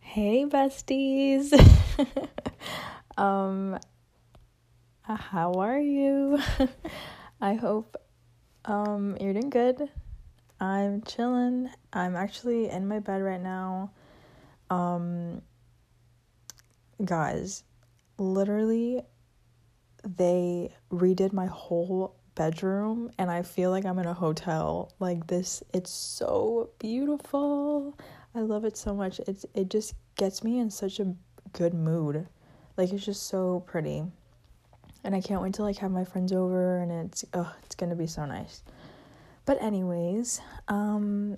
Hey besties. um how are you? I hope um you're doing good. I'm chilling. I'm actually in my bed right now. Um guys, literally they redid my whole bedroom and I feel like I'm in a hotel. Like this it's so beautiful. I love it so much. It's it just gets me in such a good mood. Like it's just so pretty. And I can't wait to like have my friends over and it's oh, it's going to be so nice. But anyways, um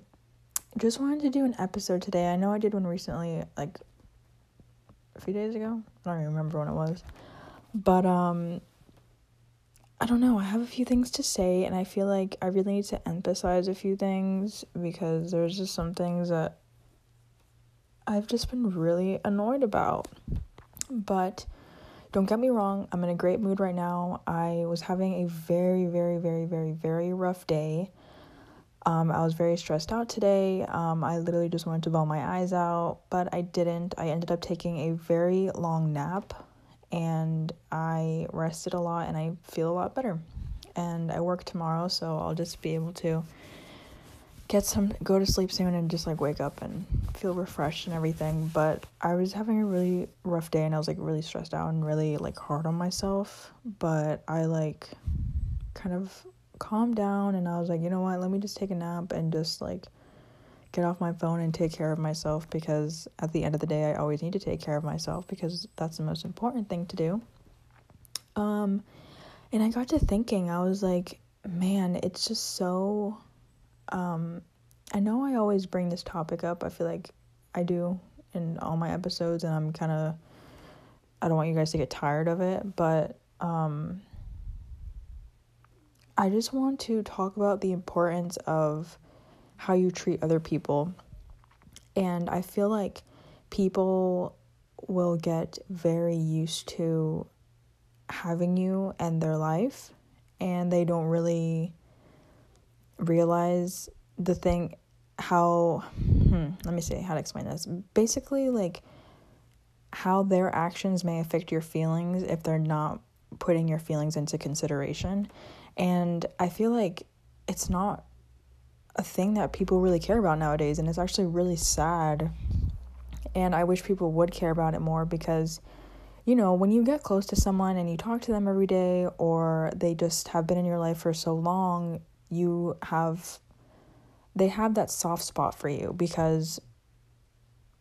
just wanted to do an episode today. I know I did one recently like a few days ago. I don't even remember when it was. But um I don't know. I have a few things to say and I feel like I really need to emphasize a few things because there's just some things that I've just been really annoyed about. But don't get me wrong, I'm in a great mood right now. I was having a very, very, very, very, very rough day. Um, I was very stressed out today. Um, I literally just wanted to bawl my eyes out, but I didn't. I ended up taking a very long nap and I rested a lot and I feel a lot better. And I work tomorrow, so I'll just be able to get some go to sleep soon and just like wake up and feel refreshed and everything. But i was having a really rough day and i was like really stressed out and really like hard on myself. But i like kind of calmed down and i was like you know what? Let me just take a nap and just like get off my phone and take care of myself because at the end of the day i always need to take care of myself because that's the most important thing to do um and i got to thinking i was like man it's just so um, I know I always bring this topic up. I feel like I do in all my episodes, and I'm kind of, I don't want you guys to get tired of it, but um, I just want to talk about the importance of how you treat other people. And I feel like people will get very used to having you and their life, and they don't really realize the thing how hmm, let me see how to explain this basically like how their actions may affect your feelings if they're not putting your feelings into consideration and i feel like it's not a thing that people really care about nowadays and it's actually really sad and i wish people would care about it more because you know when you get close to someone and you talk to them every day or they just have been in your life for so long you have they have that soft spot for you because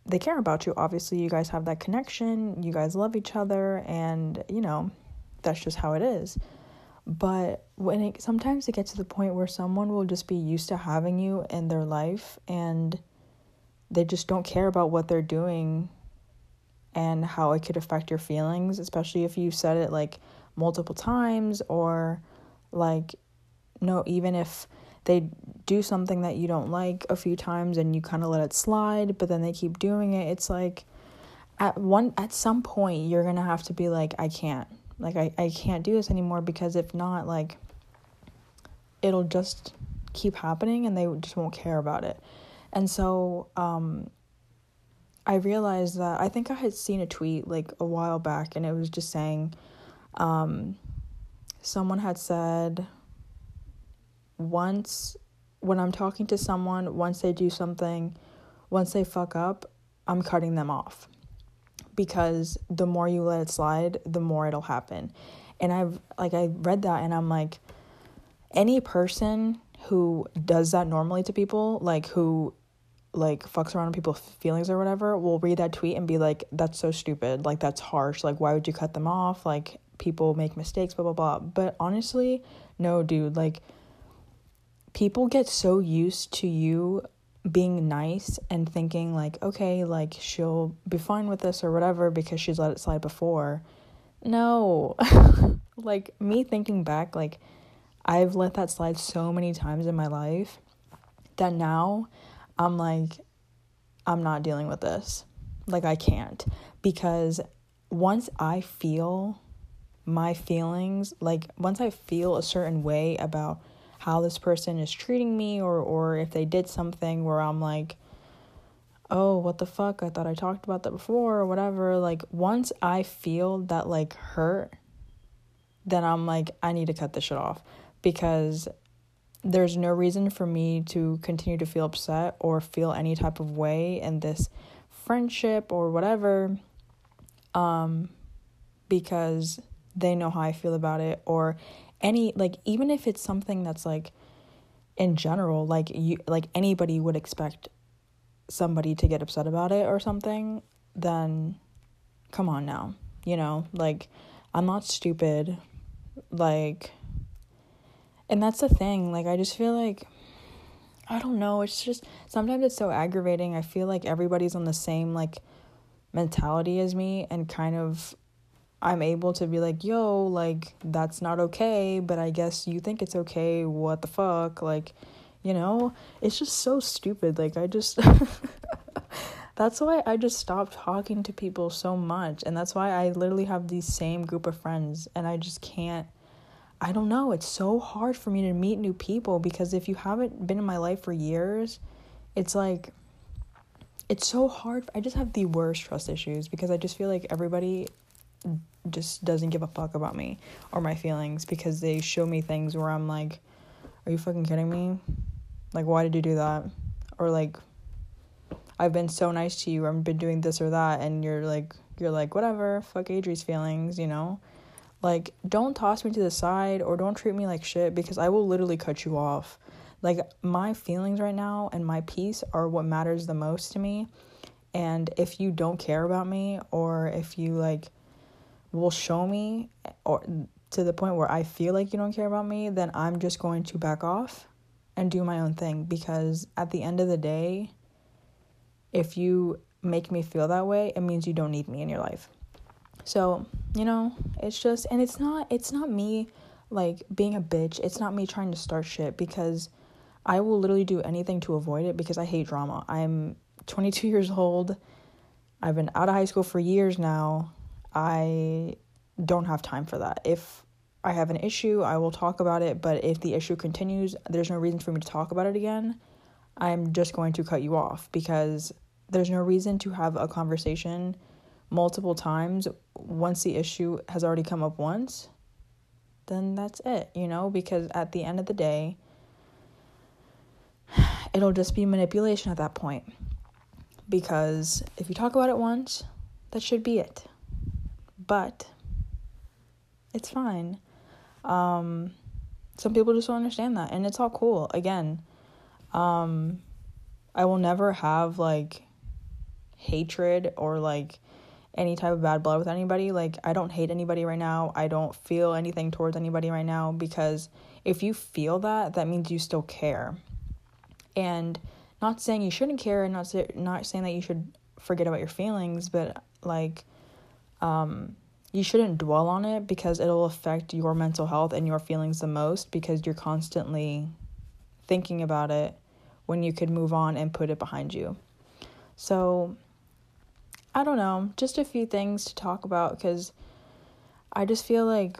they care about you. Obviously, you guys have that connection, you guys love each other, and you know, that's just how it is. But when it sometimes it gets to the point where someone will just be used to having you in their life and they just don't care about what they're doing and how it could affect your feelings, especially if you said it like multiple times or like no, even if they do something that you don't like a few times and you kind of let it slide, but then they keep doing it, it's like at one at some point you're going to have to be like I can't. Like I I can't do this anymore because if not like it'll just keep happening and they just won't care about it. And so um I realized that I think I had seen a tweet like a while back and it was just saying um someone had said once when I'm talking to someone, once they do something, once they fuck up, I'm cutting them off. Because the more you let it slide, the more it'll happen. And I've like I read that and I'm like any person who does that normally to people, like who like fucks around with people's feelings or whatever, will read that tweet and be like, that's so stupid. Like that's harsh. Like why would you cut them off? Like people make mistakes, blah blah blah. But honestly, no, dude, like people get so used to you being nice and thinking like okay like she'll be fine with this or whatever because she's let it slide before. No. Like me thinking back like i've let that slide so many times in my life that now i'm like i'm not dealing with this. Like i can't. Because once i feel my feelings, like once I feel a certain way about how this person is treating me or or if they did something where I'm like oh, what the fuck? I thought I talked about that before or whatever. Like once I feel that like hurt, then I'm like I need to cut this shit off because there's no reason for me to continue to feel upset or feel any type of way in this friendship or whatever um because they know how I feel about it or any like even if it's something that's like in general like you like anybody would expect somebody to get upset about it or something then come on now you know? Like I'm not stupid. Like and that's the thing. Like I just feel like I don't know. It's just sometimes it's so aggravating. I feel like everybody's on the same like mentality as me and kind of I'm able to be like, yo, like, that's not okay, but I guess you think it's okay. What the fuck? Like, you know, it's just so stupid. Like, I just. that's why I just stopped talking to people so much. And that's why I literally have these same group of friends. And I just can't. I don't know. It's so hard for me to meet new people because if you haven't been in my life for years, it's like it's so hard. I just have the worst trust issues because I just feel like everybody just doesn't give a fuck about me or my feelings because they show me things where I'm like, are you fucking kidding me? Like, why did you do that? Or like, I've been so nice to you, I've been doing this or that, and you're like, you're like, whatever, fuck Adri's feelings, you know? Like, don't toss me to the side or don't treat me like shit because I will literally cut you off. Like, my feelings right now and my peace are what matters the most to me. And if you don't care about me or if you like, will show me or to the point where I feel like you don't care about me, then I'm just going to back off and do my own thing because at the end of the day, if you make me feel that way, it means you don't need me in your life. So, you know, it's just and it's not it's not me like being a bitch. It's not me trying to start shit because I will literally do anything to avoid it because I hate drama. I'm 22 years old. I've been out of high school for years now. I don't have time for that. If I have an issue, I will talk about it, but if the issue continues, there's no reason for me to talk about it again. I'm just going to cut you off because there's no reason to have a conversation multiple times once the issue has already come up once. Then that's it, you know, because at the end of the day, it'll just be manipulation at that point. Because if you talk about it once, that should be it but it's fine. Um, some people just don't understand that, and it's all cool. Again, um, I will never have like hatred or like any type of bad blood with anybody. Like, I don't hate anybody right now. I don't feel anything towards anybody right now because if you feel that, that means you still care. And not saying you shouldn't care and not say, not saying that you should forget about your feelings, but like um you shouldn't dwell on it because it'll affect your mental health and your feelings the most because you're constantly thinking about it when you could move on and put it behind you. So, I don't know, just a few things to talk about because I just feel like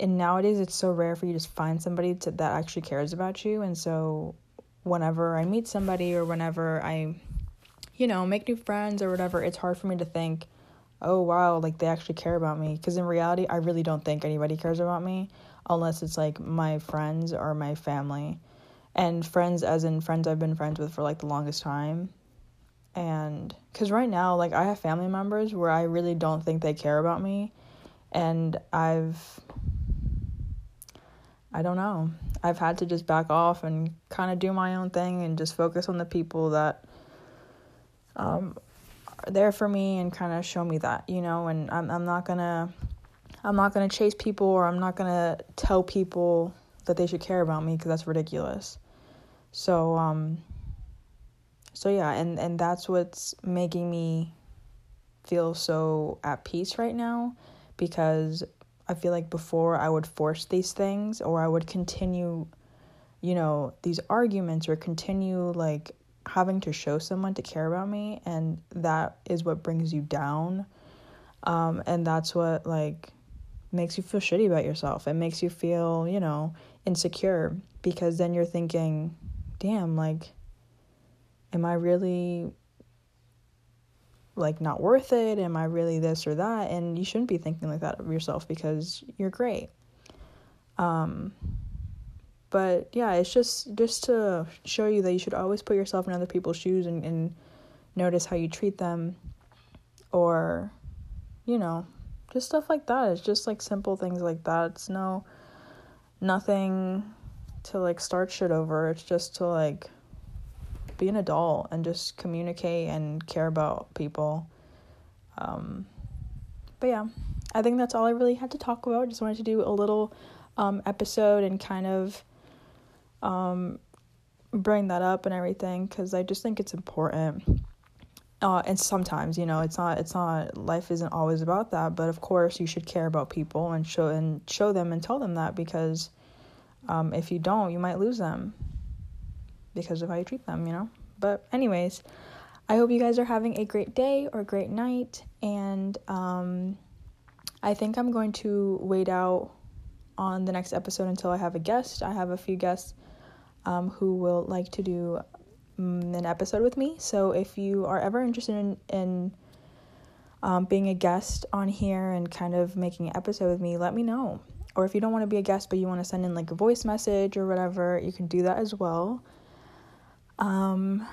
and nowadays it's so rare for you to find somebody to, that actually cares about you and so whenever I meet somebody or whenever I you know, make new friends or whatever, it's hard for me to think oh wow, like they actually care about me. Because in reality, I really don't think anybody cares about me unless it's like my friends or my family. And friends, as in friends I've been friends with for like the longest time. And because right now, like I have family members where I really don't think they care about me. And I've, I don't know, I've had to just back off and kind of do my own thing and just focus on the people that um, there for me and kind of show me that, you know, and I'm I'm not going to I'm not going to chase people or I'm not going to tell people that they should care about me because that's ridiculous. So um so yeah, and and that's what's making me feel so at peace right now because I feel like before I would force these things or I would continue you know these arguments or continue like having to show someone to care about me and that is what brings you down um and that's what like makes you feel shitty about yourself. It makes you feel, you know, insecure because then you're thinking, damn, like, am I really like not worth it? Am I really this or that? And you shouldn't be thinking like that of yourself because you're great. Um, but yeah, it's just just to show you that you should always put yourself in other people's shoes and, and notice how you treat them or you know, just stuff like that. It's just like simple things like that. It's no nothing to like start shit over. It's just to like be an adult and just communicate and care about people. Um, but yeah, I think that's all I really had to talk about. Just wanted to do a little um, episode and kind of um, bring that up and everything because I just think it's important. Uh, and sometimes you know it's not it's not life isn't always about that but of course you should care about people and show and show them and tell them that because um, if you don't you might lose them because of how you treat them, you know? But, anyways, I hope you guys are having a great day or a great night. And um, I think I'm going to wait out on the next episode until I have a guest. I have a few guests um, who will like to do um, an episode with me. So, if you are ever interested in, in um, being a guest on here and kind of making an episode with me, let me know. Or if you don't want to be a guest but you want to send in like a voice message or whatever, you can do that as well. Um,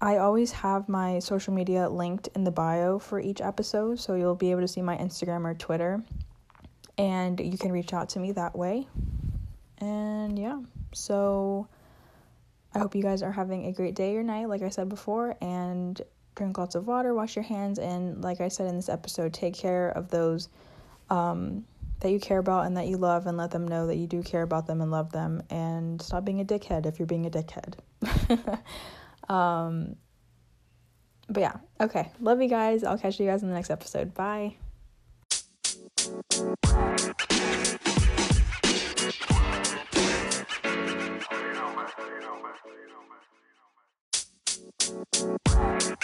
I always have my social media linked in the bio for each episode, so you'll be able to see my Instagram or Twitter, and you can reach out to me that way. And yeah, so I hope you guys are having a great day or night, like I said before, and drink lots of water, wash your hands, and like I said in this episode, take care of those um, that you care about and that you love, and let them know that you do care about them and love them, and stop being a dickhead if you're being a dickhead. um, but yeah, okay. Love you guys. I'll catch you guys in the next episode. Bye. Bye.